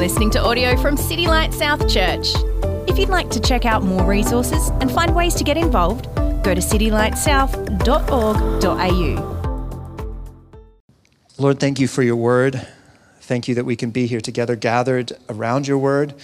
listening to audio from City Light South Church. If you'd like to check out more resources and find ways to get involved, go to citylightsouth.org.au. Lord, thank you for your word. Thank you that we can be here together, gathered around your word.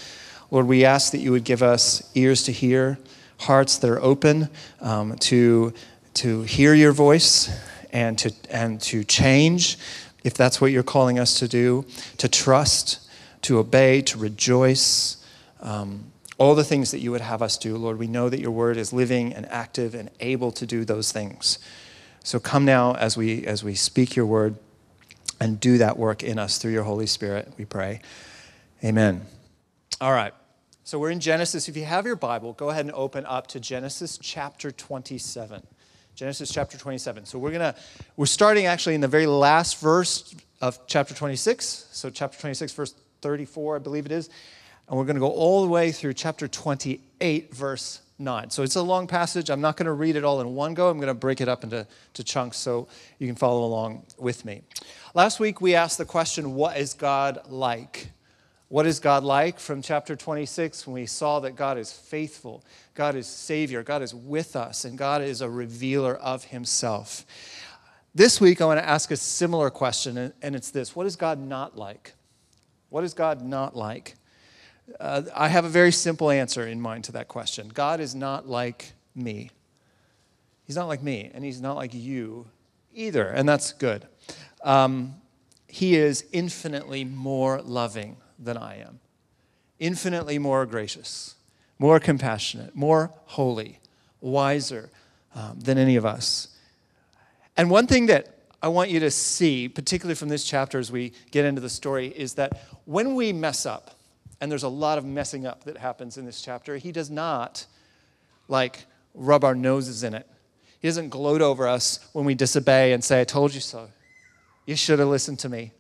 Lord, we ask that you would give us ears to hear, hearts that are open um, to, to hear your voice and to, and to change if that's what you're calling us to do, to trust, to obey, to rejoice. Um, all the things that you would have us do, Lord. We know that your word is living and active and able to do those things. So come now as we as we speak your word and do that work in us through your Holy Spirit, we pray. Amen. All right. So we're in Genesis. If you have your Bible, go ahead and open up to Genesis chapter 27. Genesis chapter 27. So we're going to we're starting actually in the very last verse of chapter 26. So chapter 26 verse 34, I believe it is. And we're going to go all the way through chapter 28 verse 9. So it's a long passage. I'm not going to read it all in one go. I'm going to break it up into to chunks so you can follow along with me. Last week we asked the question, what is God like? What is God like? From chapter 26, when we saw that God is faithful, God is Savior, God is with us, and God is a revealer of Himself. This week, I want to ask a similar question, and it's this What is God not like? What is God not like? Uh, I have a very simple answer in mind to that question. God is not like me. He's not like me, and He's not like you either, and that's good. Um, he is infinitely more loving than I am, infinitely more gracious, more compassionate, more holy, wiser um, than any of us. And one thing that I want you to see, particularly from this chapter as we get into the story, is that when we mess up, and there's a lot of messing up that happens in this chapter, he does not like rub our noses in it. He doesn't gloat over us when we disobey and say, I told you so. You should have listened to me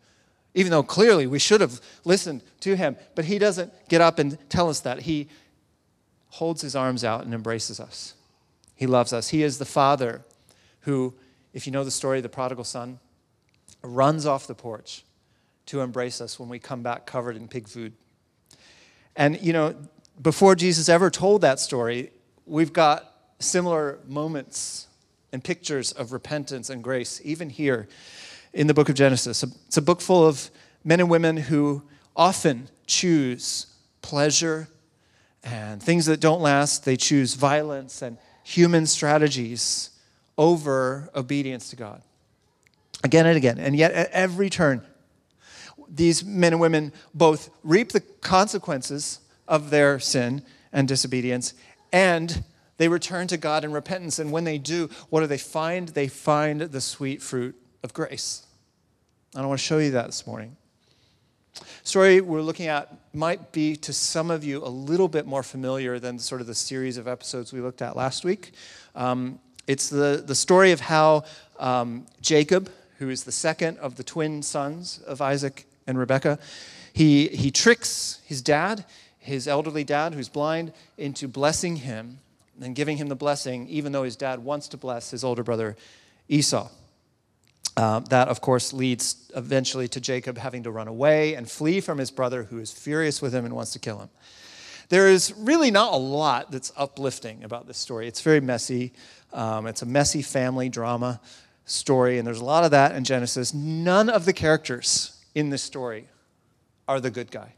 even though clearly we should have listened to him. But he doesn't get up and tell us that. He holds his arms out and embraces us. He loves us. He is the father who, if you know the story of the prodigal son, runs off the porch to embrace us when we come back covered in pig food. And, you know, before Jesus ever told that story, we've got similar moments and pictures of repentance and grace, even here in the book of Genesis. It's a book full of men and women who often choose pleasure and things that don't last. They choose violence and human strategies over obedience to God. Again and again. And yet, at every turn, these men and women both reap the consequences of their sin and disobedience, and they return to God in repentance. And when they do, what do they find? They find the sweet fruit of grace. And I want to show you that this morning. Story we're looking at might be to some of you a little bit more familiar than sort of the series of episodes we looked at last week. Um, it's the, the story of how um, Jacob, who is the second of the twin sons of Isaac and Rebekah, he, he tricks his dad, his elderly dad who's blind, into blessing him and giving him the blessing, even though his dad wants to bless his older brother Esau. Uh, that, of course, leads eventually to Jacob having to run away and flee from his brother, who is furious with him and wants to kill him. There is really not a lot that's uplifting about this story. It's very messy. Um, it's a messy family drama story, and there's a lot of that in Genesis. None of the characters in this story are the good guy.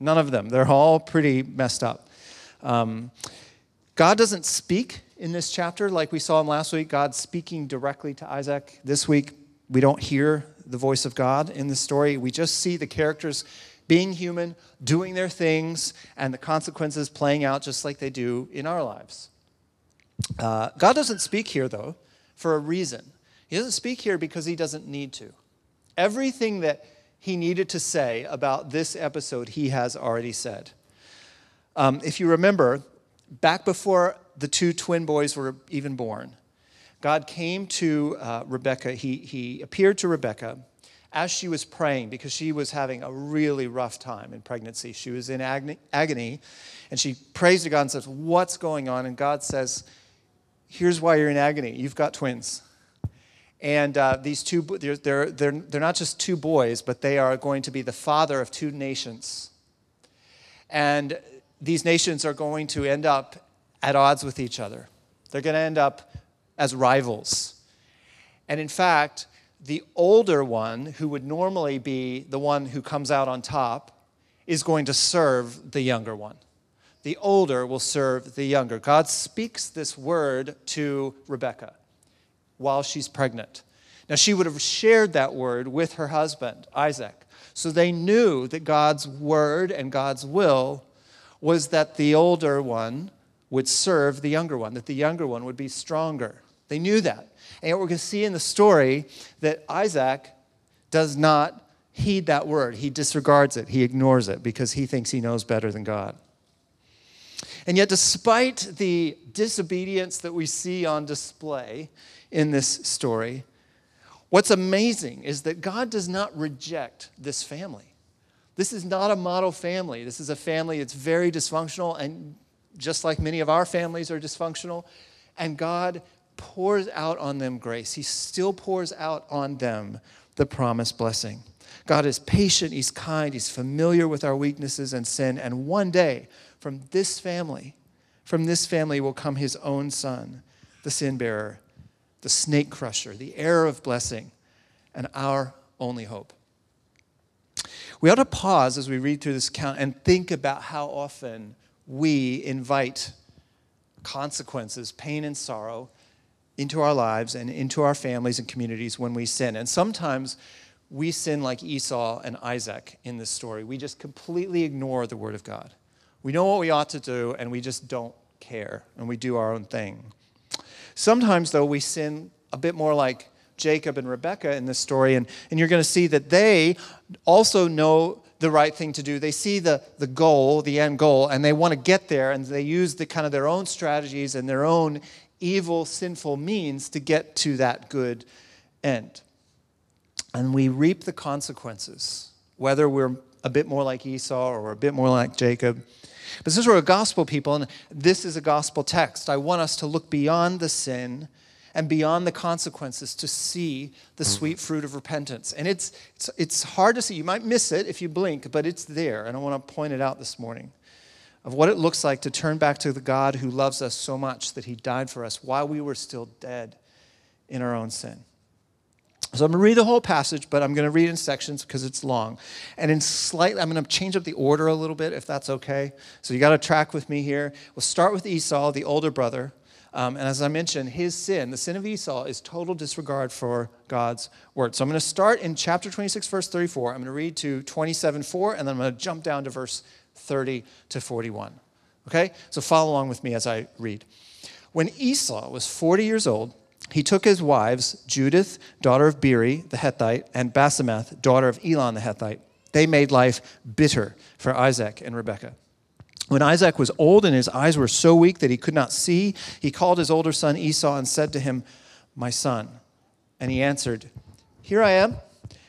None of them. They're all pretty messed up. Um, God doesn't speak in this chapter, like we saw in last week, God speaking directly to Isaac. This week, we don't hear the voice of God in the story. We just see the characters being human, doing their things, and the consequences playing out just like they do in our lives. Uh, God doesn't speak here, though, for a reason. He doesn't speak here because he doesn't need to. Everything that he needed to say about this episode, he has already said. Um, if you remember, back before the two twin boys were even born, God came to uh, Rebecca. He, he appeared to Rebecca as she was praying because she was having a really rough time in pregnancy. She was in agony, and she prays to God and says, What's going on? And God says, Here's why you're in agony. You've got twins. And uh, these two, they're, they're, they're, they're not just two boys, but they are going to be the father of two nations And these nations are going to end up at odds with each other. They're going to end up as rivals. And in fact, the older one, who would normally be the one who comes out on top, is going to serve the younger one. The older will serve the younger. God speaks this word to Rebekah while she's pregnant. Now, she would have shared that word with her husband, Isaac. So they knew that God's word and God's will was that the older one would serve the younger one, that the younger one would be stronger. They knew that. And yet we're going to see in the story that Isaac does not heed that word. He disregards it, he ignores it because he thinks he knows better than God. And yet, despite the disobedience that we see on display in this story, what's amazing is that God does not reject this family. This is not a model family. This is a family that's very dysfunctional, and just like many of our families are dysfunctional. And God pours out on them grace. He still pours out on them the promised blessing. God is patient, He's kind, He's familiar with our weaknesses and sin. And one day, from this family, from this family will come His own Son, the sin bearer, the snake crusher, the heir of blessing, and our only hope. We ought to pause as we read through this account and think about how often we invite consequences, pain, and sorrow into our lives and into our families and communities when we sin. And sometimes we sin like Esau and Isaac in this story. We just completely ignore the Word of God. We know what we ought to do, and we just don't care, and we do our own thing. Sometimes, though, we sin a bit more like Jacob and Rebekah in this story, and, and you're going to see that they also know the right thing to do. They see the, the goal, the end goal, and they want to get there, and they use the kind of their own strategies and their own evil, sinful means to get to that good end. And we reap the consequences, whether we're a bit more like Esau or a bit more like Jacob. But since we're a gospel people, and this is a gospel text, I want us to look beyond the sin and beyond the consequences to see the sweet fruit of repentance. And it's, it's, it's hard to see. You might miss it if you blink, but it's there. And I want to point it out this morning of what it looks like to turn back to the God who loves us so much that he died for us while we were still dead in our own sin. So I'm going to read the whole passage, but I'm going to read in sections because it's long. And in slightly, I'm going to change up the order a little bit, if that's okay. So you got to track with me here. We'll start with Esau, the older brother. Um, and as I mentioned, his sin, the sin of Esau, is total disregard for God's word. So I'm going to start in chapter 26, verse 34. I'm going to read to 27, 4, and then I'm going to jump down to verse 30 to 41. Okay? So follow along with me as I read. When Esau was 40 years old, he took his wives, Judith, daughter of Beeri the Hethite, and Basemath, daughter of Elon the Hethite. They made life bitter for Isaac and Rebekah. When Isaac was old and his eyes were so weak that he could not see, he called his older son Esau and said to him, My son. And he answered, Here I am.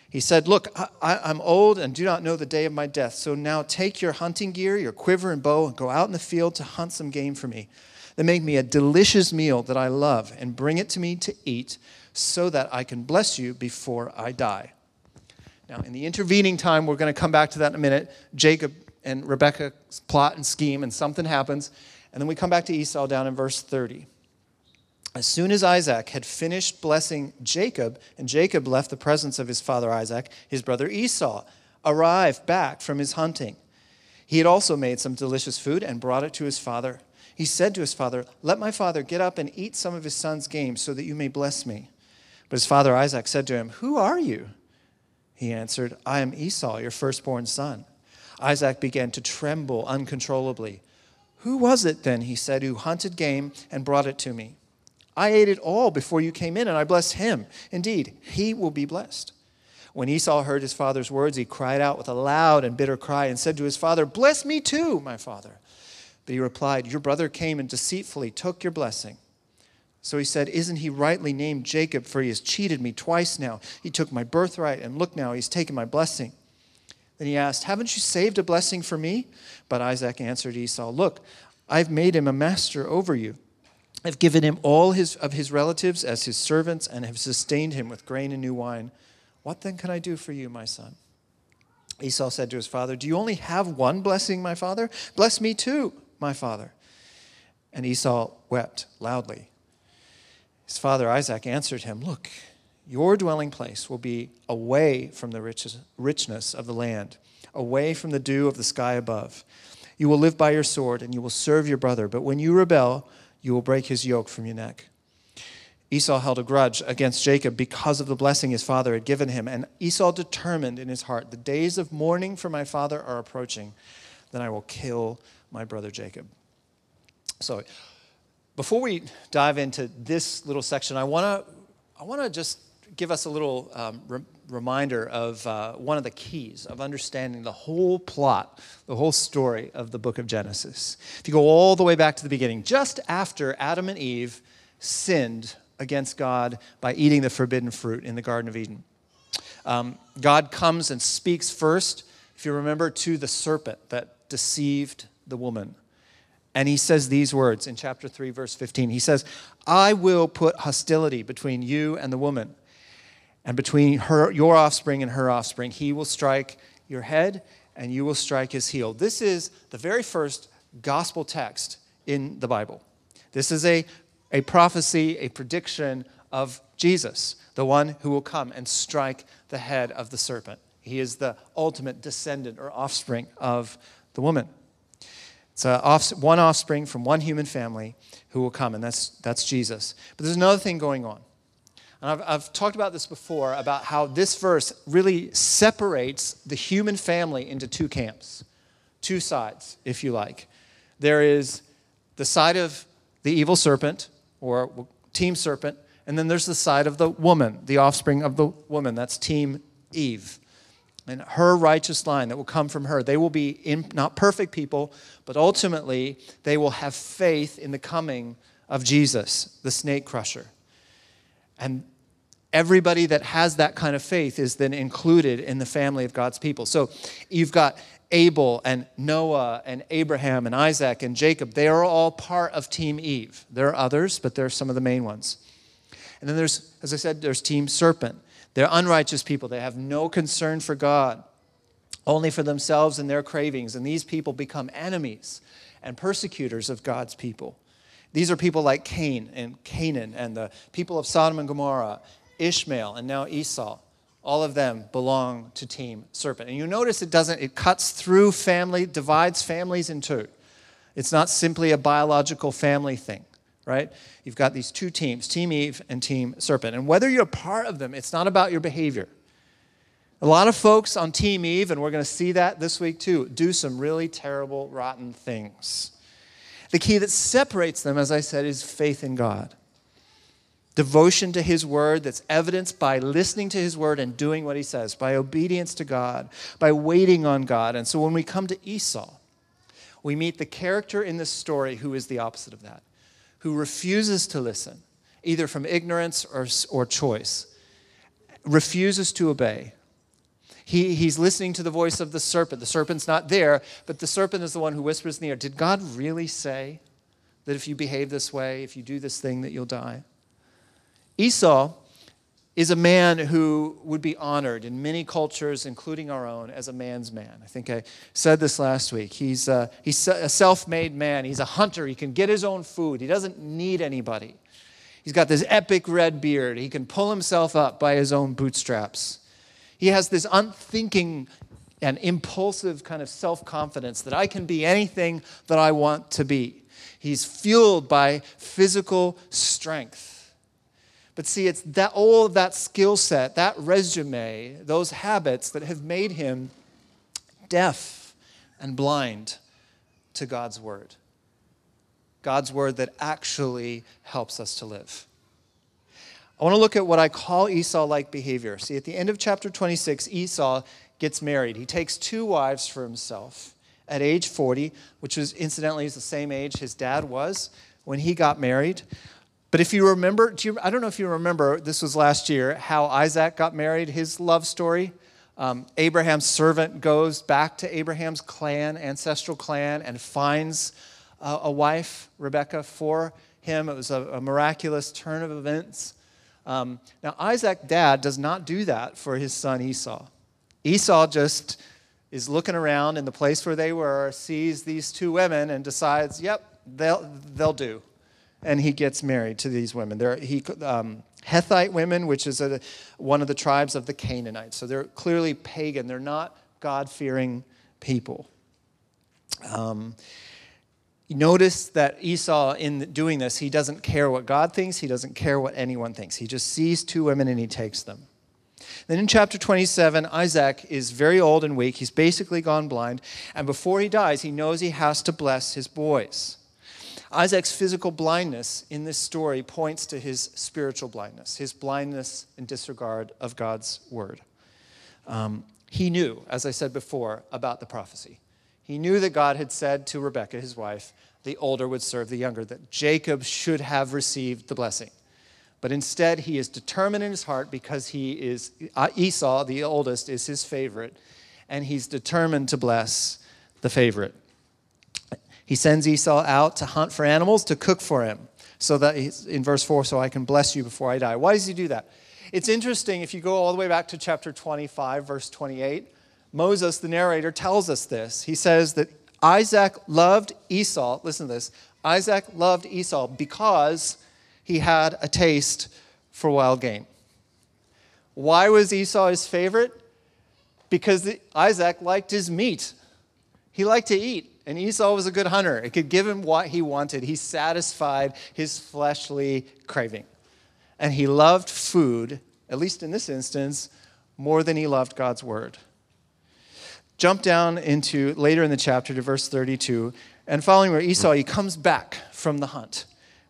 He said, Look, I, am old and do not know the day of my death. So now take your hunting gear, your quiver and bow, and go out in the field to hunt some game for me. Then make me a delicious meal that I love and bring it to me to eat so that I can bless you before I die. Now, in the intervening time, we're going to come back to that in a minute. Jacob and Rebekah plot and scheme, and something happens. And then we come back to Esau down in verse 30. As soon as Isaac had finished blessing Jacob, and Jacob left the presence of his father Isaac, his brother Esau arrived back from his hunting. He had also made some delicious food and brought it to his father. He said to his father, Let my father get up and eat some of his son's game so that you may bless me. But his father Isaac said to him, Who are you? He answered, I am Esau, your firstborn son. Isaac began to tremble uncontrollably. Who was it then, he said, who hunted game and brought it to me? I ate it all before you came in, and I blessed him. Indeed, he will be blessed. When Esau heard his father's words, he cried out with a loud and bitter cry and said to his father, Bless me too, my father. But he replied, Your brother came and deceitfully took your blessing. So he said, Isn't he rightly named Jacob? For he has cheated me twice now. He took my birthright, and look now, he's taken my blessing. Then he asked, Haven't you saved a blessing for me? But Isaac answered Esau, Look, I've made him a master over you have given him all his, of his relatives as his servants and have sustained him with grain and new wine. What then can I do for you, my son? Esau said to his father, Do you only have one blessing, my father? Bless me too, my father. And Esau wept loudly. His father Isaac answered him, Look, your dwelling place will be away from the richness of the land, away from the dew of the sky above. You will live by your sword, and you will serve your brother. But when you rebel, you will break his yoke from your neck. Esau held a grudge against Jacob because of the blessing his father had given him. And Esau determined in his heart, The days of mourning for my father are approaching. Then I will kill my brother Jacob. So, before we dive into this little section, I want to I want to just give us a little um, reminder of uh, one of the keys of understanding the whole plot, the whole story of the book of Genesis. If you go all the way back to the beginning, just after Adam and Eve sinned against God by eating the forbidden fruit in the Garden of Eden. Um, God comes and speaks first, if you remember, to the serpent that deceived the woman. And he says these words in chapter 3, verse 15. He says, I will put hostility between you and the woman, and between her, your offspring and her offspring. He will strike your head, and you will strike his heel. This is the very first gospel text in the Bible. This is a a prophecy, a prediction of Jesus, the one who will come and strike the head of the serpent. He is the ultimate descendant or offspring of the woman. It's off, one offspring from one human family who will come, and that's, that's Jesus. But there's another thing going on. And I've, I've talked about this before about how this verse really separates the human family into two camps, two sides, if you like. There is the side of the evil serpent, or Team Serpent. And then there's the side of the woman, the offspring of the woman. That's Team Eve. And her righteous line that will come from her. They will be in, not perfect people, but ultimately they will have faith in the coming of Jesus, the snake crusher. And everybody that has that kind of faith is then included in the family of God's people. So you've got Abel and Noah and Abraham and Isaac and Jacob, they are all part of Team Eve. There are others, but they're some of the main ones. And then there's, as I said, there's Team Serpent. They're unrighteous people. They have no concern for God, only for themselves and their cravings. And these people become enemies and persecutors of God's people. These are people like Cain and Canaan and the people of Sodom and Gomorrah, Ishmael and now Esau all of them belong to team serpent. And you notice it doesn't it cuts through family divides families in two. It's not simply a biological family thing right? You've got these two teams team eve and team serpent. And whether you're part of them it's not about your behavior. A lot of folks on team eve and we're going to see that this week too do some really terrible rotten things. The key that separates them as i said is faith in god devotion to His Word that's evidenced by listening to His Word and doing what He says, by obedience to God, by waiting on God. And so when we come to Esau, we meet the character in this story who is the opposite of that, who refuses to listen, either from ignorance or, or choice, refuses to obey. He, he's listening to the voice of the serpent. The serpent's not there, but the serpent is the one who whispers in the ear Did God really say that if you behave this way, if you do this thing, that you'll die? Esau is a man who would be honored in many cultures, including our own, as a man's man. I think I said this last week. He's a, he's a self made man, he's a hunter, he can get his own food, he doesn't need anybody. He's got this epic red beard, he can pull himself up by his own bootstraps. He has this unthinking and impulsive kind of self confidence that I can be anything that I want to be. He's fueled by physical strength. But see, it's that all of that skill set, that resume, those habits that have made him deaf and blind to God's word. God's word that actually helps us to live. I want to look at what I call Esau like behavior. See, at the end of chapter 26, Esau gets married. He takes two wives for himself at age 40, which was incidentally the same age his dad was when he got married. But if you remember, do you, I don't know if you remember, this was last year, how Isaac got married, his love story. Um, Abraham's servant goes back to Abraham's clan, ancestral clan, and finds uh, a wife, Rebecca, for him. It was a, a miraculous turn of events. Um, now, Isaac, dad, does not do that for his son Esau. Esau just is looking around in the place where they were, sees these two women, and decides, yep, they'll, they'll do. And he gets married to these women. They're he, um, Hethite women, which is a, one of the tribes of the Canaanites. So they're clearly pagan, they're not God fearing people. Um, notice that Esau, in doing this, he doesn't care what God thinks, he doesn't care what anyone thinks. He just sees two women and he takes them. Then in chapter 27, Isaac is very old and weak. He's basically gone blind. And before he dies, he knows he has to bless his boys. Isaac's physical blindness in this story points to his spiritual blindness, his blindness and disregard of God's word. Um, he knew, as I said before, about the prophecy. He knew that God had said to Rebekah, his wife, the older would serve the younger, that Jacob should have received the blessing. But instead, he is determined in his heart because he is, uh, Esau, the oldest, is his favorite, and he's determined to bless the favorite. He sends Esau out to hunt for animals to cook for him. So that in verse 4, so I can bless you before I die. Why does he do that? It's interesting if you go all the way back to chapter 25, verse 28. Moses, the narrator, tells us this. He says that Isaac loved Esau. Listen to this Isaac loved Esau because he had a taste for wild game. Why was Esau his favorite? Because Isaac liked his meat. He liked to eat. And Esau was a good hunter. It could give him what he wanted. He satisfied his fleshly craving. And he loved food, at least in this instance, more than he loved God's word. Jump down into later in the chapter to verse 32. And following where Esau, he comes back from the hunt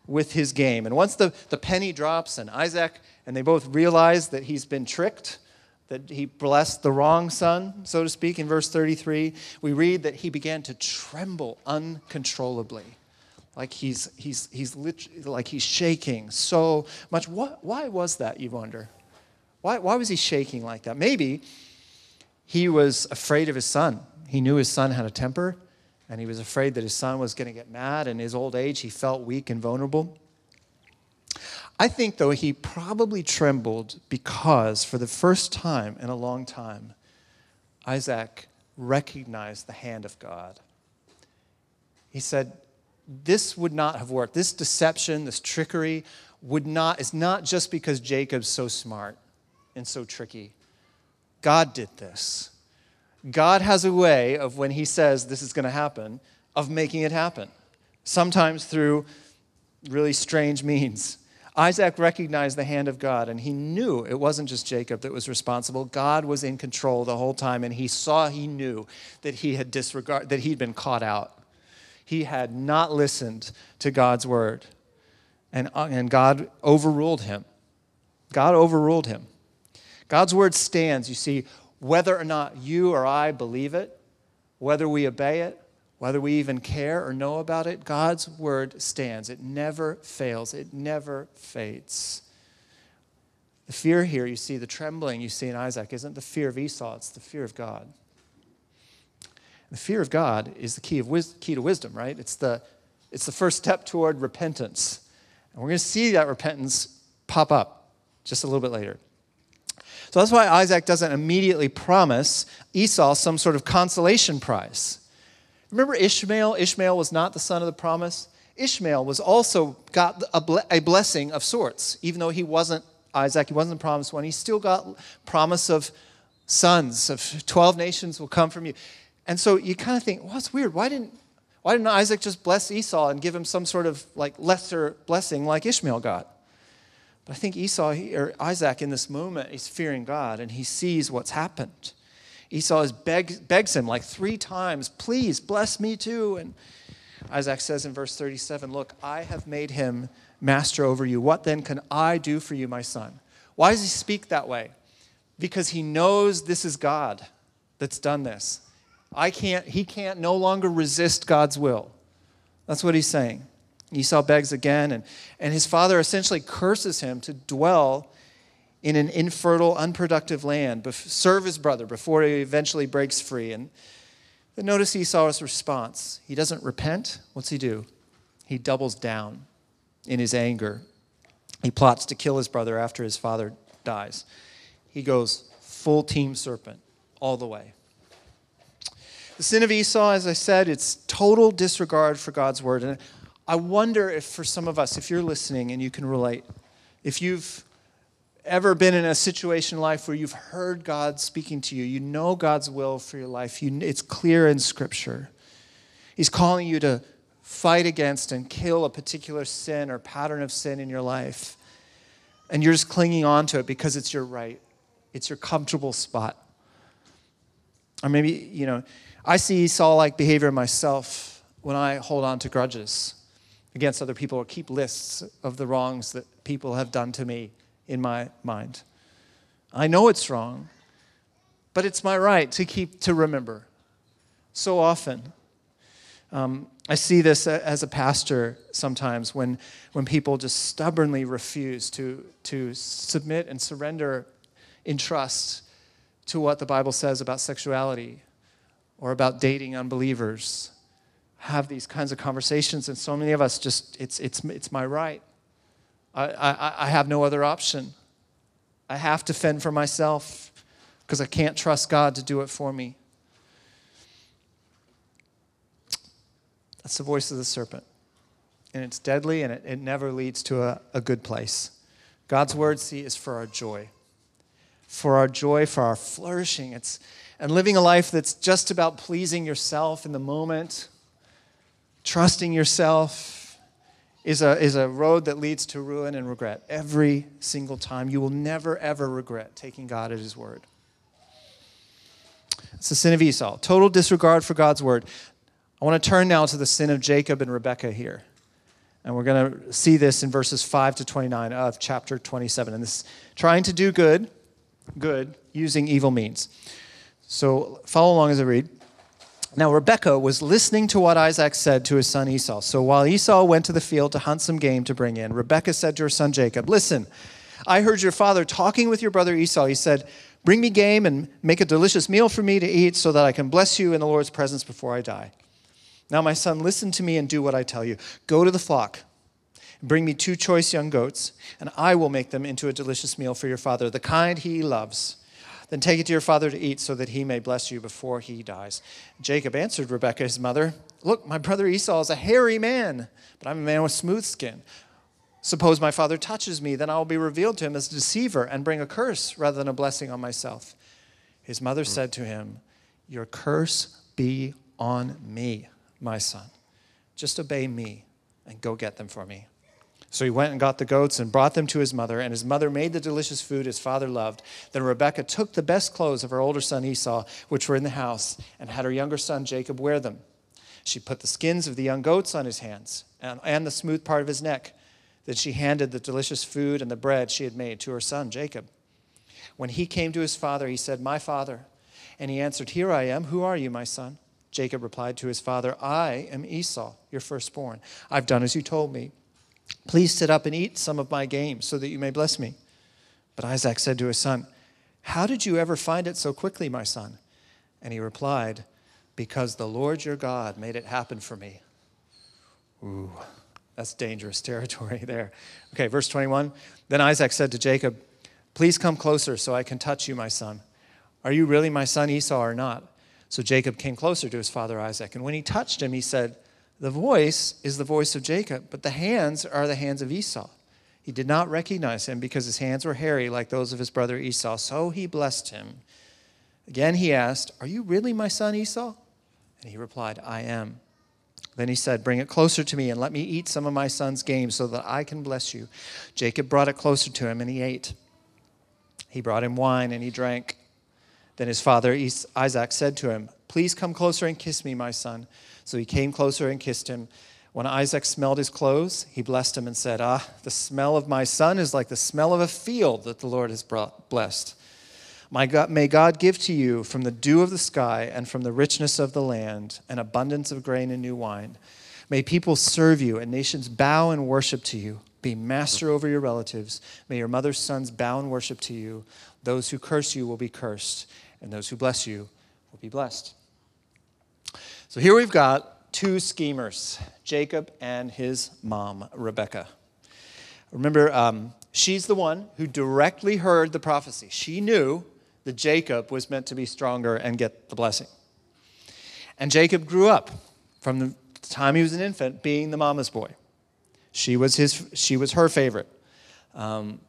with his game. And once the, the penny drops and Isaac and they both realize that he's been tricked, that he blessed the wrong son, so to speak, in verse 33, we read that he began to tremble uncontrollably. Like he's, he's, he's literally, like he's shaking so much. What, why was that, you wonder? Why, why was he shaking like that? Maybe he was afraid of his son. He knew his son had a temper, and he was afraid that his son was going to get mad. In his old age, he felt weak and vulnerable. I think, though, he probably trembled because for the first time in a long time, Isaac recognized the hand of God. He said, This would not have worked. This deception, this trickery, would not, is not just because Jacob's so smart and so tricky. God did this. God has a way of when he says this is going to happen, of making it happen, sometimes through really strange means. Isaac recognized the hand of God and he knew it wasn't just Jacob that was responsible. God was in control the whole time and he saw, he knew that he had disregarded, that he'd been caught out. He had not listened to God's word and, uh, and God overruled him. God overruled him. God's word stands, you see, whether or not you or I believe it, whether we obey it, whether we even care or know about it, God's word stands. It never fails, it never fades. The fear here, you see, the trembling you see in Isaac, isn't the fear of Esau, it's the fear of God. The fear of God is the key, of wis- key to wisdom, right? It's the, it's the first step toward repentance. And we're going to see that repentance pop up just a little bit later. So that's why Isaac doesn't immediately promise Esau some sort of consolation prize. Remember Ishmael? Ishmael was not the son of the promise. Ishmael was also got a, ble- a blessing of sorts, even though he wasn't Isaac, he wasn't the promised one. He still got promise of sons of 12 nations will come from you. And so you kind of think, well, it's weird. Why didn't, why didn't Isaac just bless Esau and give him some sort of like lesser blessing like Ishmael got? But I think Esau or Isaac in this moment is fearing God and he sees what's happened. Esau is beg, begs him like three times, please bless me too. And Isaac says in verse 37, Look, I have made him master over you. What then can I do for you, my son? Why does he speak that way? Because he knows this is God that's done this. I can't, he can't no longer resist God's will. That's what he's saying. Esau begs again, and, and his father essentially curses him to dwell in an infertile, unproductive land, serve his brother before he eventually breaks free. And then notice Esau's response. He doesn't repent. What's he do? He doubles down in his anger. He plots to kill his brother after his father dies. He goes full team serpent all the way. The sin of Esau, as I said, it's total disregard for God's word. And I wonder if for some of us, if you're listening and you can relate, if you've ever been in a situation in life where you've heard God speaking to you, you know God's will for your life, you, it's clear in Scripture. He's calling you to fight against and kill a particular sin or pattern of sin in your life. And you're just clinging on to it because it's your right, it's your comfortable spot. Or maybe, you know, I see Esau like behavior myself when I hold on to grudges against other people or keep lists of the wrongs that people have done to me in my mind. I know it's wrong, but it's my right to keep to remember. So often, um, I see this as a pastor sometimes when, when people just stubbornly refuse to, to submit and surrender in trust to what the Bible says about sexuality or about dating unbelievers. Have these kinds of conversations, and so many of us just, it's, it's, it's my right. I, I, I have no other option. I have to fend for myself because I can't trust God to do it for me. That's the voice of the serpent. And it's deadly and it, it never leads to a, a good place. God's word, see, is for our joy. For our joy, for our flourishing. It's and living a life that's just about pleasing yourself in the moment, trusting yourself is a, is a road that leads to ruin and regret every single time. You will never, ever regret taking God at His word. It's the sin of Esau, total disregard for God's word. I want to turn now to the sin of Jacob and Rebekah here. And we're going to see this in verses 5 to 29 of chapter 27. And this trying to do good, good, using evil means. So follow along as I read. Now, Rebekah was listening to what Isaac said to his son Esau. So while Esau went to the field to hunt some game to bring in, Rebekah said to her son Jacob, Listen, I heard your father talking with your brother Esau. He said, Bring me game and make a delicious meal for me to eat so that I can bless you in the Lord's presence before I die. Now, my son, listen to me and do what I tell you. Go to the flock, bring me two choice young goats, and I will make them into a delicious meal for your father, the kind he loves. Then take it to your father to eat so that he may bless you before he dies. Jacob answered Rebekah, his mother, Look, my brother Esau is a hairy man, but I'm a man with smooth skin. Suppose my father touches me, then I will be revealed to him as a deceiver and bring a curse rather than a blessing on myself. His mother hmm. said to him, Your curse be on me my son. Just obey me and go get them for me. So he went and got the goats and brought them to his mother, and his mother made the delicious food his father loved. Then Rebekah took the best clothes of her older son Esau, which were in the house, and had her younger son Jacob wear them. She put the skins of the young goats on his hands and, and the smooth part of his neck. Then she handed the delicious food and the bread she had made to her son Jacob. When he came to his father, he said, My father. And he answered, Here I am. Who are you, my son? Jacob replied to his father, I am Esau, your firstborn. I've done as you told me. Please sit up and eat some of my game so that you may bless me. But Isaac said to his son, How did you ever find it so quickly, my son? And he replied, Because the Lord your God made it happen for me. Ooh, that's dangerous territory there. Okay, verse 21. Then Isaac said to Jacob, Please come closer so I can touch you, my son. Are you really my son Esau or not? So Jacob came closer to his father Isaac. And when he touched him, he said, The voice is the voice of Jacob, but the hands are the hands of Esau. He did not recognize him because his hands were hairy like those of his brother Esau. So he blessed him. Again he asked, Are you really my son Esau? And he replied, I am. Then he said, Bring it closer to me and let me eat some of my son's game so that I can bless you. Jacob brought it closer to him and he ate. He brought him wine and he drank. Then his father Isaac said to him, Please come closer and kiss me, my son. So he came closer and kissed him. When Isaac smelled his clothes, he blessed him and said, Ah, the smell of my son is like the smell of a field that the Lord has brought, blessed. My God, may God give to you from the dew of the sky and from the richness of the land an abundance of grain and new wine. May people serve you and nations bow and worship to you. Be master over your relatives. May your mother's sons bow and worship to you. Those who curse you will be cursed, and those who bless you will be blessed. So here we've got two schemers Jacob and his mom, Rebecca. Remember, um, she's the one who directly heard the prophecy. She knew that Jacob was meant to be stronger and get the blessing. And Jacob grew up from the time he was an infant being the mama's boy. She was, his, she was her favorite. Um,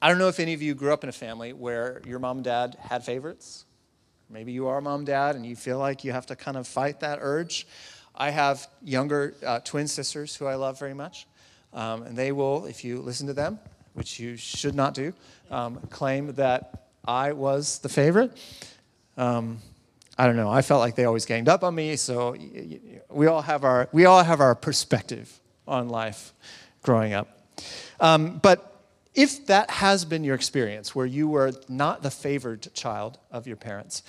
I don't know if any of you grew up in a family where your mom and dad had favorites. Maybe you are mom dad and you feel like you have to kind of fight that urge. I have younger uh, twin sisters who I love very much. Um, and they will, if you listen to them, which you should not do, um, claim that I was the favorite. Um, I don't know. I felt like they always ganged up on me, so we all have our we all have our perspective on life growing up. Um, but if that has been your experience, where you were not the favored child of your parents,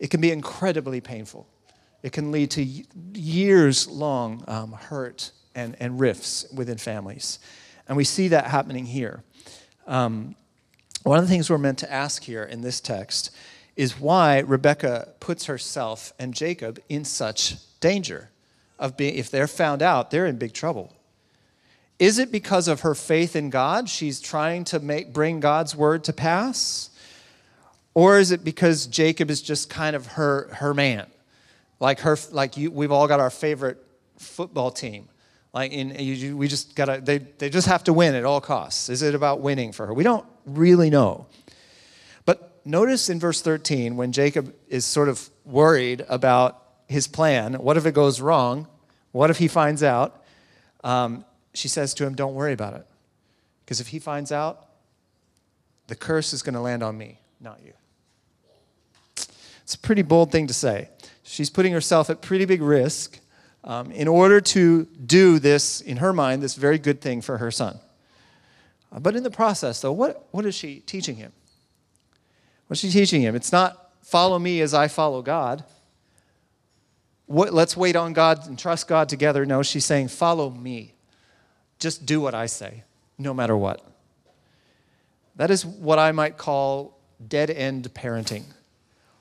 it can be incredibly painful. It can lead to years long um, hurt and, and rifts within families. And we see that happening here. Um, one of the things we're meant to ask here in this text is why Rebecca puts herself and Jacob in such danger of being, if they're found out, they're in big trouble. Is it because of her faith in God? She's trying to make, bring God's word to pass? Or is it because Jacob is just kind of her, her man? Like her, like you, we've all got our favorite football team. Like in, you, we just gotta, they, they just have to win at all costs. Is it about winning for her? We don't really know. But notice in verse 13 when Jacob is sort of worried about his plan. What if it goes wrong? What if he finds out? Um, she says to him, Don't worry about it. Because if he finds out, the curse is going to land on me, not you. It's a pretty bold thing to say. She's putting herself at pretty big risk um, in order to do this, in her mind, this very good thing for her son. Uh, but in the process, though, what, what is she teaching him? What's she teaching him? It's not follow me as I follow God. What, let's wait on God and trust God together. No, she's saying, follow me. Just do what I say, no matter what. That is what I might call dead end parenting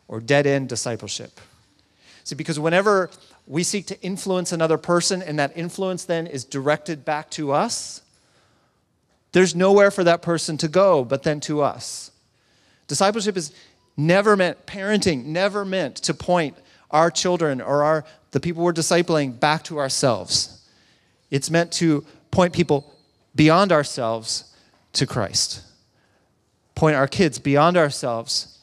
or dead end discipleship. See, because whenever we seek to influence another person and that influence then is directed back to us, there's nowhere for that person to go but then to us. Discipleship is never meant, parenting never meant to point our children or our, the people we're discipling back to ourselves. It's meant to point people beyond ourselves to Christ. Point our kids beyond ourselves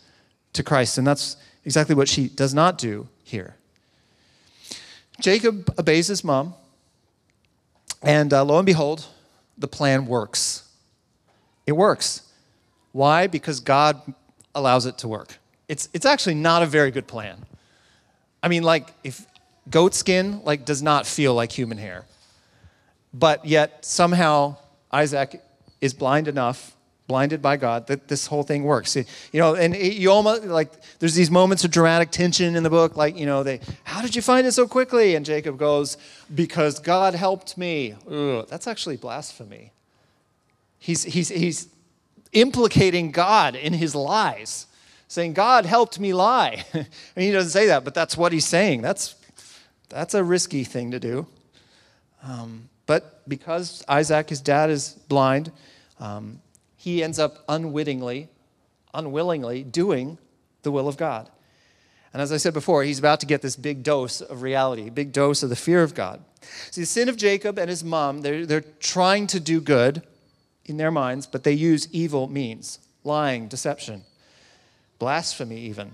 to Christ. And that's exactly what she does not do here. Jacob obeys his mom, and uh, lo and behold, the plan works. It works. Why? Because God allows it to work. It's, it's actually not a very good plan. I mean, like, if goat skin like does not feel like human hair, but yet somehow Isaac is blind enough, blinded by God, that this whole thing works. You know, and you almost like there's these moments of dramatic tension in the book, like you know, they, how did you find it so quickly? And Jacob goes, because God helped me. Ugh, that's actually blasphemy. He's he's he's implicating God in his lies saying, God helped me lie. Mean, he doesn't say that, but that's what he's saying. That's, that's a risky thing to do. Um, but because Isaac, his dad, is blind, um, he ends up unwittingly, unwillingly doing the will of God. And as I said before, he's about to get this big dose of reality, big dose of the fear of God. See, the sin of Jacob and his mom, they're, they're trying to do good in their minds, but they use evil means lying, deception blasphemy even.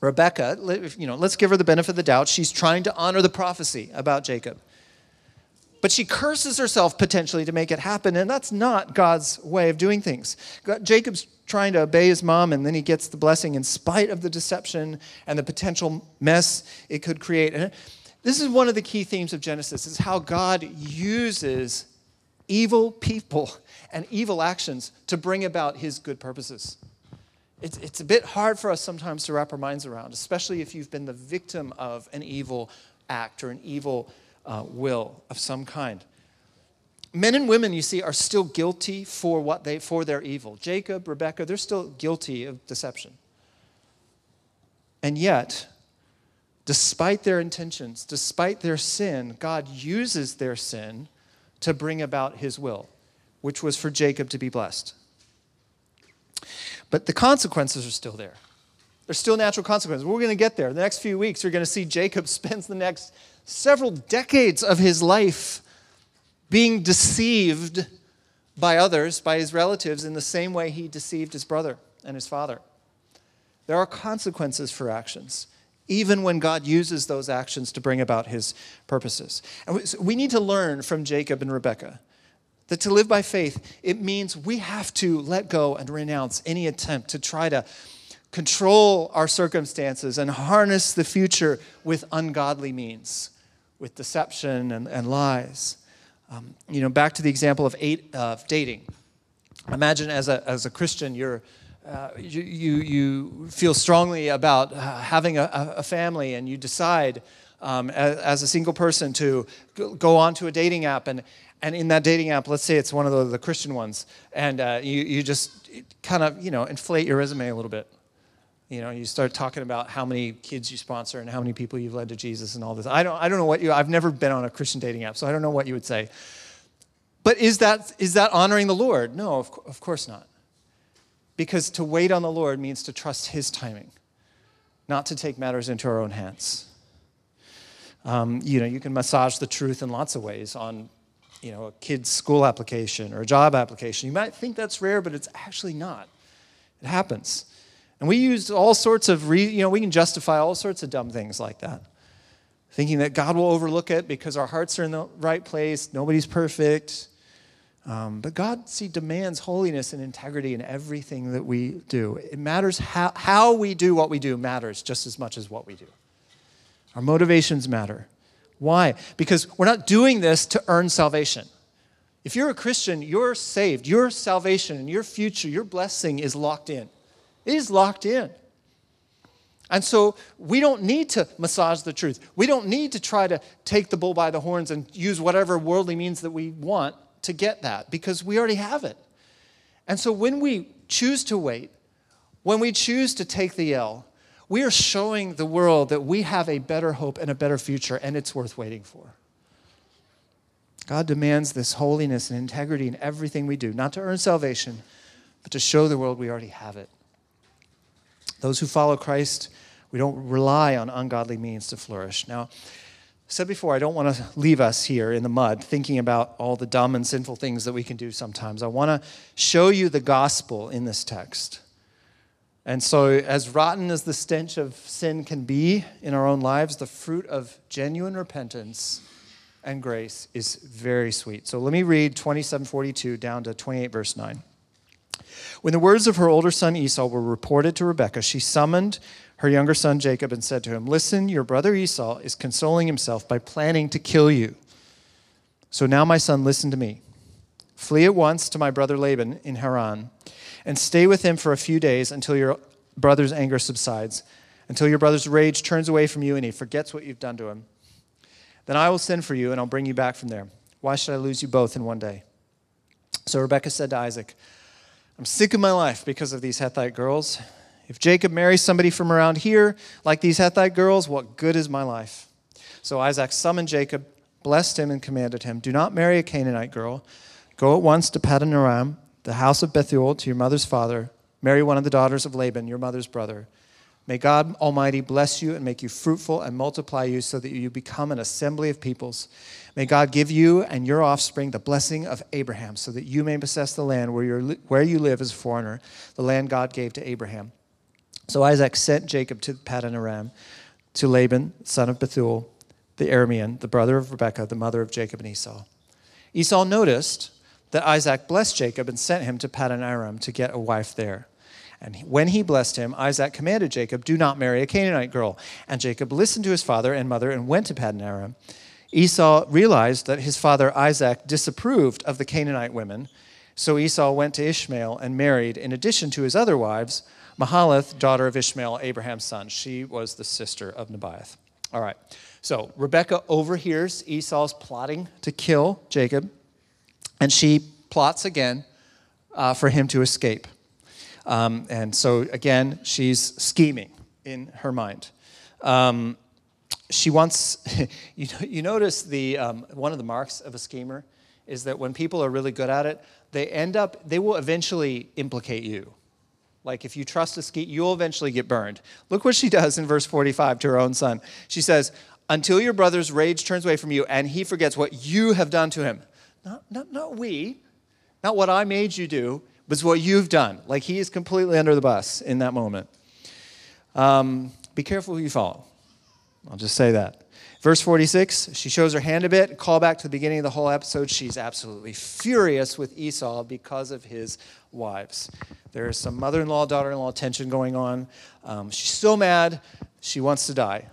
Rebecca, you know, let's give her the benefit of the doubt. She's trying to honor the prophecy about Jacob. But she curses herself potentially to make it happen, and that's not God's way of doing things. Jacob's trying to obey his mom, and then he gets the blessing in spite of the deception and the potential mess it could create. And this is one of the key themes of Genesis is how God uses evil people and evil actions to bring about his good purposes it's, it's a bit hard for us sometimes to wrap our minds around, especially if you've been the victim of an evil act or an evil uh, will of some kind. Men and women, you see, are still guilty for what they for their evil. Jacob, Rebecca, they're still guilty of deception. And yet, despite their intentions, despite their sin, God uses their sin to bring about his will, which was for Jacob to be blessed. But the consequences are still there. There's still natural consequences. We're going to get there. The next few weeks, you're going to see Jacob spends the next several decades of his life being deceived by others, by his relatives, in the same way he deceived his brother and his father. There are consequences for actions, even when God uses those actions to bring about his purposes. And we need to learn from Jacob and Rebekah that to live by faith, it means we have to let go and renounce any attempt to try to control our circumstances and harness the future with ungodly means, with deception and, and lies. Um, you know, back to the example of, eight, uh, dating. Imagine as a, as a Christian, you're, uh, you, you, you, feel strongly about uh, having a, a, family and you decide um, as, as, a single person to go onto a dating app and, and in that dating app, let's say it's one of the, the Christian ones, and uh, you, you just kind of, you know, inflate your resume a little bit. You know, you start talking about how many kids you sponsor and how many people you've led to Jesus and all this. I don't, I don't know what you, I've never been on a Christian dating app, so I don't know what you would say. But is that, is that honoring the Lord? No, of, of course not. Because to wait on the Lord means to trust His timing, not to take matters into our own hands. Um, you know, you can massage the truth in lots of ways on, you know, a kid's school application or a job application. You might think that's rare, but it's actually not. It happens. And we use all sorts of, re, you know, we can justify all sorts of dumb things like that. Thinking that God will overlook it because our hearts are in the right place, nobody's perfect. Um, but God, see, demands holiness and integrity in everything that we do. It matters how, how we do what we do, matters just as much as what we do. Our motivations matter. Why? Because we're not doing this to earn salvation. If you're a Christian, you're saved. Your salvation and your future, your blessing is locked in. It is locked in. And so we don't need to massage the truth. We don't need to try to take the bull by the horns and use whatever worldly means that we want to get that because we already have it. And so when we choose to wait, when we choose to take the L, we are showing the world that we have a better hope and a better future, and it's worth waiting for. God demands this holiness and integrity in everything we do, not to earn salvation, but to show the world we already have it. Those who follow Christ, we don't rely on ungodly means to flourish. Now, I said before, I don't want to leave us here in the mud thinking about all the dumb and sinful things that we can do sometimes. I want to show you the gospel in this text. And so, as rotten as the stench of sin can be in our own lives, the fruit of genuine repentance and grace is very sweet. So, let me read 2742 down to 28, verse 9. When the words of her older son Esau were reported to Rebekah, she summoned her younger son Jacob and said to him, Listen, your brother Esau is consoling himself by planning to kill you. So now, my son, listen to me. Flee at once to my brother Laban in Haran, and stay with him for a few days until your brother's anger subsides, until your brother's rage turns away from you and he forgets what you've done to him. Then I will send for you, and I'll bring you back from there. Why should I lose you both in one day? So Rebekah said to Isaac, I'm sick of my life because of these Hittite girls. If Jacob marries somebody from around here, like these Hittite girls, what good is my life? So Isaac summoned Jacob, blessed him, and commanded him Do not marry a Canaanite girl. Go at once to Paddan Aram, the house of Bethuel, to your mother's father. Marry one of the daughters of Laban, your mother's brother. May God Almighty bless you and make you fruitful and multiply you so that you become an assembly of peoples. May God give you and your offspring the blessing of Abraham, so that you may possess the land where, you're, where you live as a foreigner, the land God gave to Abraham. So Isaac sent Jacob to Paddan Aram, to Laban, son of Bethuel, the Aramean, the brother of Rebekah, the mother of Jacob and Esau. Esau noticed that Isaac blessed Jacob and sent him to Paddan Aram to get a wife there. And when he blessed him, Isaac commanded Jacob, Do not marry a Canaanite girl. And Jacob listened to his father and mother and went to Paddan Aram. Esau realized that his father Isaac disapproved of the Canaanite women, so Esau went to Ishmael and married, in addition to his other wives, Mahalath, daughter of Ishmael, Abraham's son. She was the sister of Nebaioth. All right, so Rebekah overhears Esau's plotting to kill Jacob, and she plots again uh, for him to escape. Um, and so, again, she's scheming in her mind. Um, she wants, you, you notice the, um, one of the marks of a schemer is that when people are really good at it, they end up, they will eventually implicate you. Like if you trust a ski, you'll eventually get burned. Look what she does in verse 45 to her own son. She says, Until your brother's rage turns away from you and he forgets what you have done to him. Not, not, not we, not what I made you do, but what you've done. Like he is completely under the bus in that moment. Um, be careful who you follow. I'll just say that. Verse 46, she shows her hand a bit. Call back to the beginning of the whole episode. She's absolutely furious with Esau because of his wives. There is some mother in law, daughter in law tension going on. Um, she's so mad, she wants to die.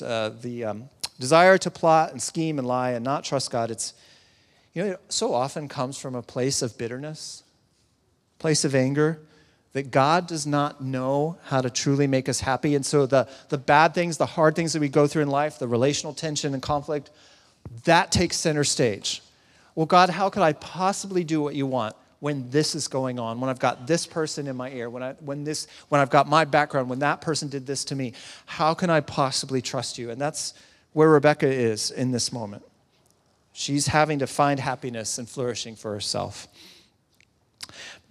Uh, the um, desire to plot and scheme and lie and not trust God, it's, you know, it so often comes from a place of bitterness, place of anger that God does not know how to truly make us happy. And so the, the bad things, the hard things that we go through in life, the relational tension and conflict, that takes center stage. Well, God, how could I possibly do what you want when this is going on, when I've got this person in my ear, when, I, when, this, when I've got my background, when that person did this to me? How can I possibly trust you? And that's where Rebekah is in this moment. She's having to find happiness and flourishing for herself.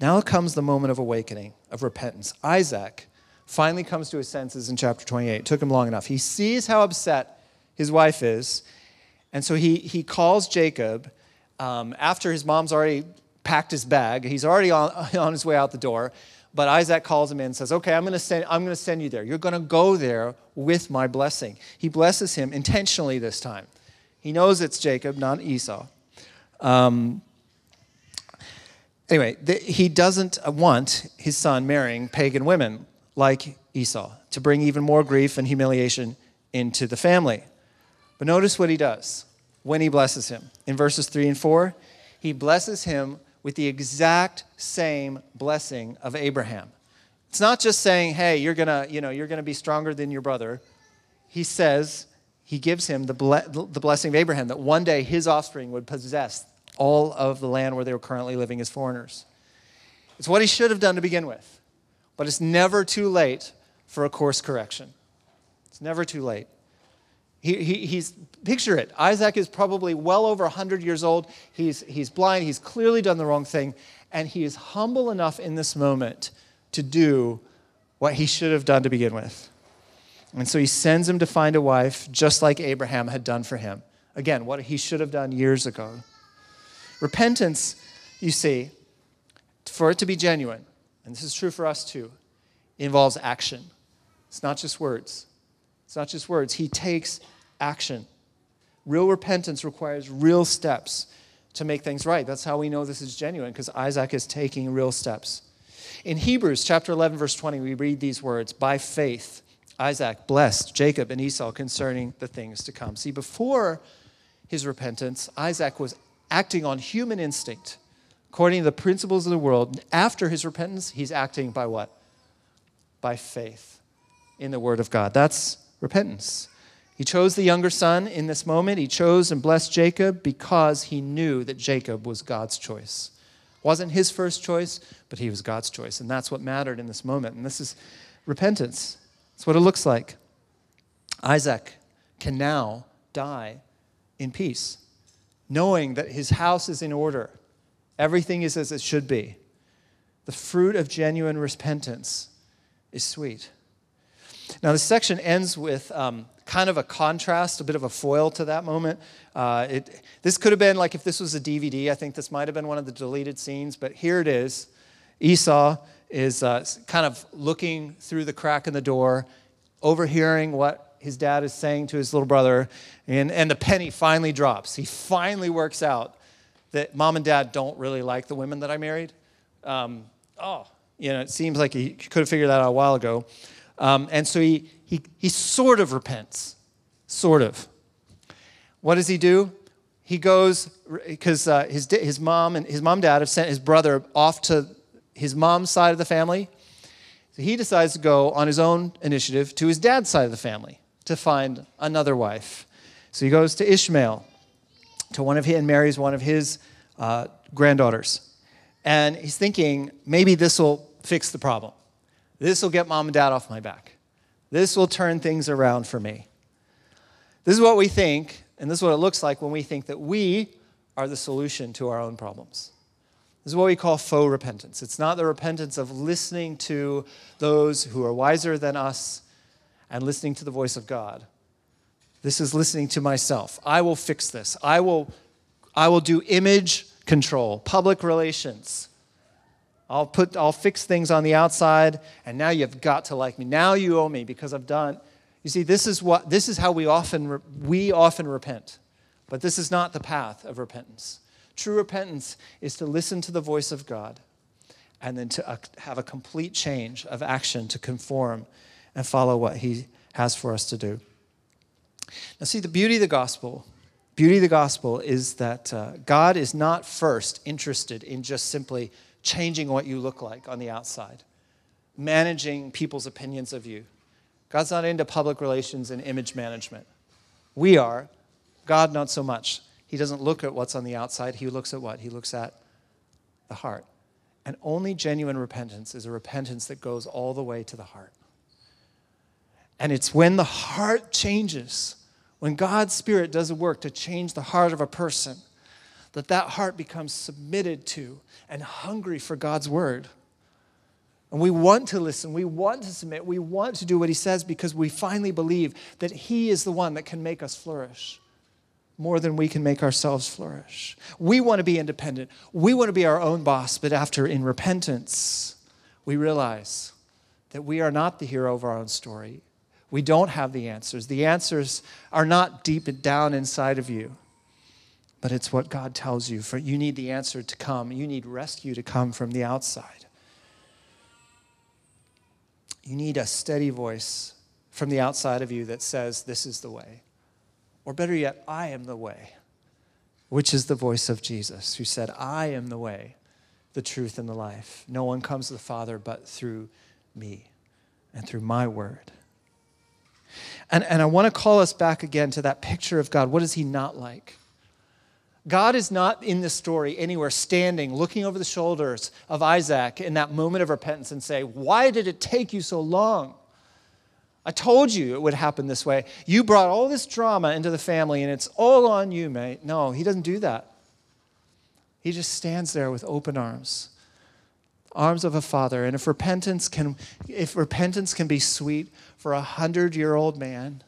Now comes the moment of awakening, of repentance. Isaac finally comes to his senses in chapter 28. It took him long enough. He sees how upset his wife is, and so he, he calls Jacob um, after his mom's already packed his bag. He's already on, on his way out the door. But Isaac calls him in and says, Okay, I'm going to send, I'm going to send you there. You're going to go there with my blessing. He blesses him intentionally this time. He knows it's Jacob, not Esau. Um, Anyway, the, he doesn't want his son marrying pagan women like Esau to bring even more grief and humiliation into the family. But notice what he does when he blesses him. In verses 3 and 4, he blesses him with the exact same blessing of Abraham. It's not just saying, "Hey, you're going to, you know, you're going to be stronger than your brother." He says, he gives him the, ble- the blessing of Abraham that one day his offspring would possess all of the land where they were currently living as foreigners. It's what he should have done to begin with, but it's never too late for a course correction. It's never too late. He, he, he's, picture it. Isaac is probably well over 100 years old. He's, he's blind. He's clearly done the wrong thing. And he is humble enough in this moment to do what he should have done to begin with. And so he sends him to find a wife, just like Abraham had done for him. Again, what he should have done years ago. Repentance, you see, for it to be genuine, and this is true for us too, involves action. It's not just words. It's not just words. He takes action. Real repentance requires real steps to make things right. That's how we know this is genuine, because Isaac is taking real steps. In Hebrews chapter 11, verse 20, we read these words By faith, Isaac blessed Jacob and Esau concerning the things to come. See, before his repentance, Isaac was acting on human instinct, according to the principles of the world. After his repentance, he's acting by what? By faith in the Word of God. That's repentance. He chose the younger son in this moment. He chose and blessed Jacob because he knew that Jacob was God's choice. Wasn't his first choice, but he was God's choice. And that's what mattered in this moment. And this is repentance. That's what it looks like. Isaac can now die in peace knowing that his house is in order, everything is as it should be. The fruit of genuine repentance is sweet. Now, this section ends with um, kind of a contrast, a bit of a foil to that moment. Uh, it, this could have been like if this was a DVD, I think this might have been one of the deleted scenes, but here it is. Esau is uh, kind of looking through the crack in the door, overhearing what his dad is saying to his little brother, and, and the penny finally drops. He finally works out that mom and dad don't really like the women that I married. Um, oh, you know, it seems like he could have figured that out a while ago. Um, and so he, he, he sort of repents, sort of. What does he do? He goes, because uh, his, his mom and his mom and dad have sent his brother off to his mom's side of the family. So he decides to go on his own initiative to his dad's side of the family to find another wife. So he goes to Ishmael, to one of his, and marries one of his uh, granddaughters. And he's thinking, maybe this will fix the problem. This will get mom and dad off my back. This will turn things around for me. This is what we think, and this is what it looks like when we think that we are the solution to our own problems. This is what we call faux repentance. It's not the repentance of listening to those who are wiser than us and listening to the voice of God. This is listening to myself. I will fix this. I will, I will do image control, public relations. I'll put I'll fix things on the outside and now you've got to like me. Now you owe me because I've done. You see this is what this is how we often we often repent. But this is not the path of repentance. True repentance is to listen to the voice of God and then to uh, have a complete change of action to conform and follow what he has for us to do. Now see the beauty of the gospel beauty of the gospel is that uh, God is not first interested in just simply changing what you look like on the outside, managing people's opinions of you. God's not into public relations and image management. We are. God, not so much. He doesn't look at what's on the outside, He looks at what? He looks at the heart. And only genuine repentance is a repentance that goes all the way to the heart. And it's when the heart changes, when God's Spirit does a work to change the heart of a person, that that heart becomes submitted to and hungry for God's word. And we want to listen, we want to submit, we want to do what he says because we finally believe that he is the one that can make us flourish more than we can make ourselves flourish. We want to be independent. We want to be our own boss, but after in repentance, we realize that we are not the hero of our own story. We don't have the answers. The answers are not deep down inside of you but it's what God tells you. For you need the answer to come. You need rescue to come from the outside. You need a steady voice from the outside of you that says, This is the way. Or better yet, I am the way, which is the voice of Jesus, who said, I am the way, the truth, and the life. No one comes to the Father but through me and through my word. And, and I want to call us back again to that picture of God. What is He not like? God is not in this story anywhere standing, looking over the shoulders of Isaac in that moment of repentance and say, Why did it take you so long? I told you it would happen this way. You brought all this drama into the family and it's all on you, mate. No, he doesn't do that. He just stands there with open arms, arms of a father. And if repentance can, if repentance can be sweet for a hundred year old man,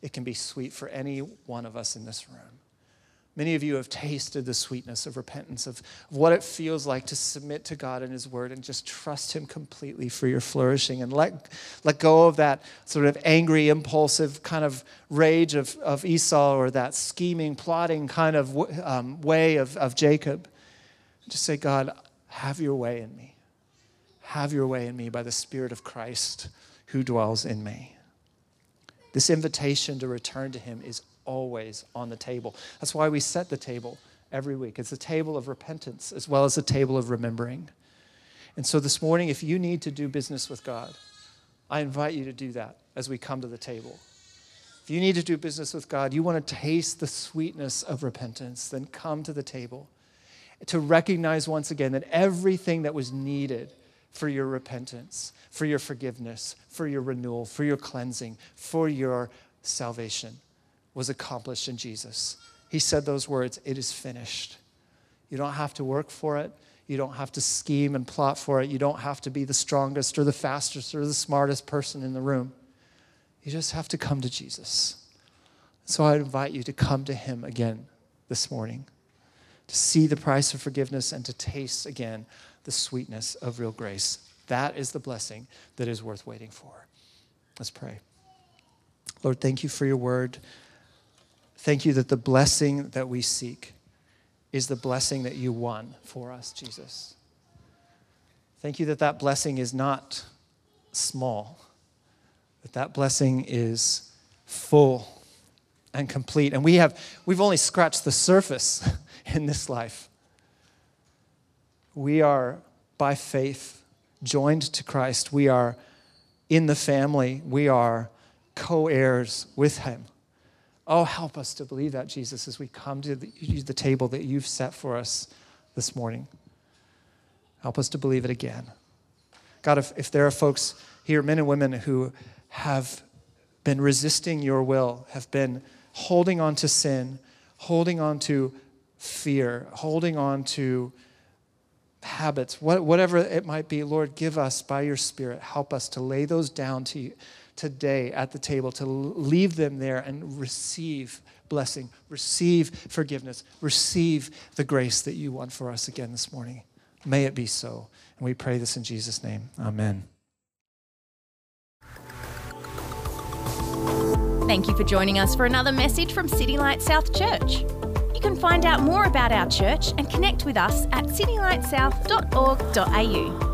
it can be sweet for any one of us in this room. Many of you have tasted the sweetness of repentance, of what it feels like to submit to God and His Word and just trust Him completely for your flourishing and let, let go of that sort of angry, impulsive kind of rage of, of Esau or that scheming, plotting kind of um, way of, of Jacob. Just say, God, have your way in me. Have your way in me by the Spirit of Christ who dwells in me. This invitation to return to Him is always on the table. That's why we set the table every week. It's a table of repentance as well as a table of remembering. And so this morning, if you need to do business with God, I invite you to do that as we come to the table. If you need to do business with God, you want to taste the sweetness of repentance, then come to the table to recognize once again that everything that was needed for your repentance, for your forgiveness, for your renewal, for your cleansing, for your salvation was accomplished in Jesus. He said those words, It is finished. You don't have to work for it. You don't have to scheme and plot for it. You don't have to be the strongest or the fastest or the smartest person in the room. You just have to come to Jesus. So I invite you to come to Him again this morning, to see the price of forgiveness and to taste again the sweetness of real grace. That is the blessing that is worth waiting for. Let's pray. Lord, thank you for your word. Thank you that the blessing that we seek is the blessing that you won for us, Jesus. Thank you that that blessing is not small, that that blessing is full and complete. And we have, we've only scratched the surface in this life. We are, by faith, joined to Christ. We are in the family. We are co heirs with Him. Oh, help us to believe that, Jesus, as we come to the, the, table that you've set for us this morning. Help us to believe it again. God, if, if there are folks here, men and women, who have been resisting your will, have been holding on to sin, holding on to fear, holding on to habits, what, whatever it might be, Lord, give us by your Spirit, help us to lay those down to you today at the table, to leave them there and receive blessing, receive forgiveness, receive the grace that you want for us again this morning. May it be so. And we pray this in Jesus' name. Amen. Thank you for joining us for another message from City Light South Church. You can find out more about our church and connect with us at citylightsouth.org.au.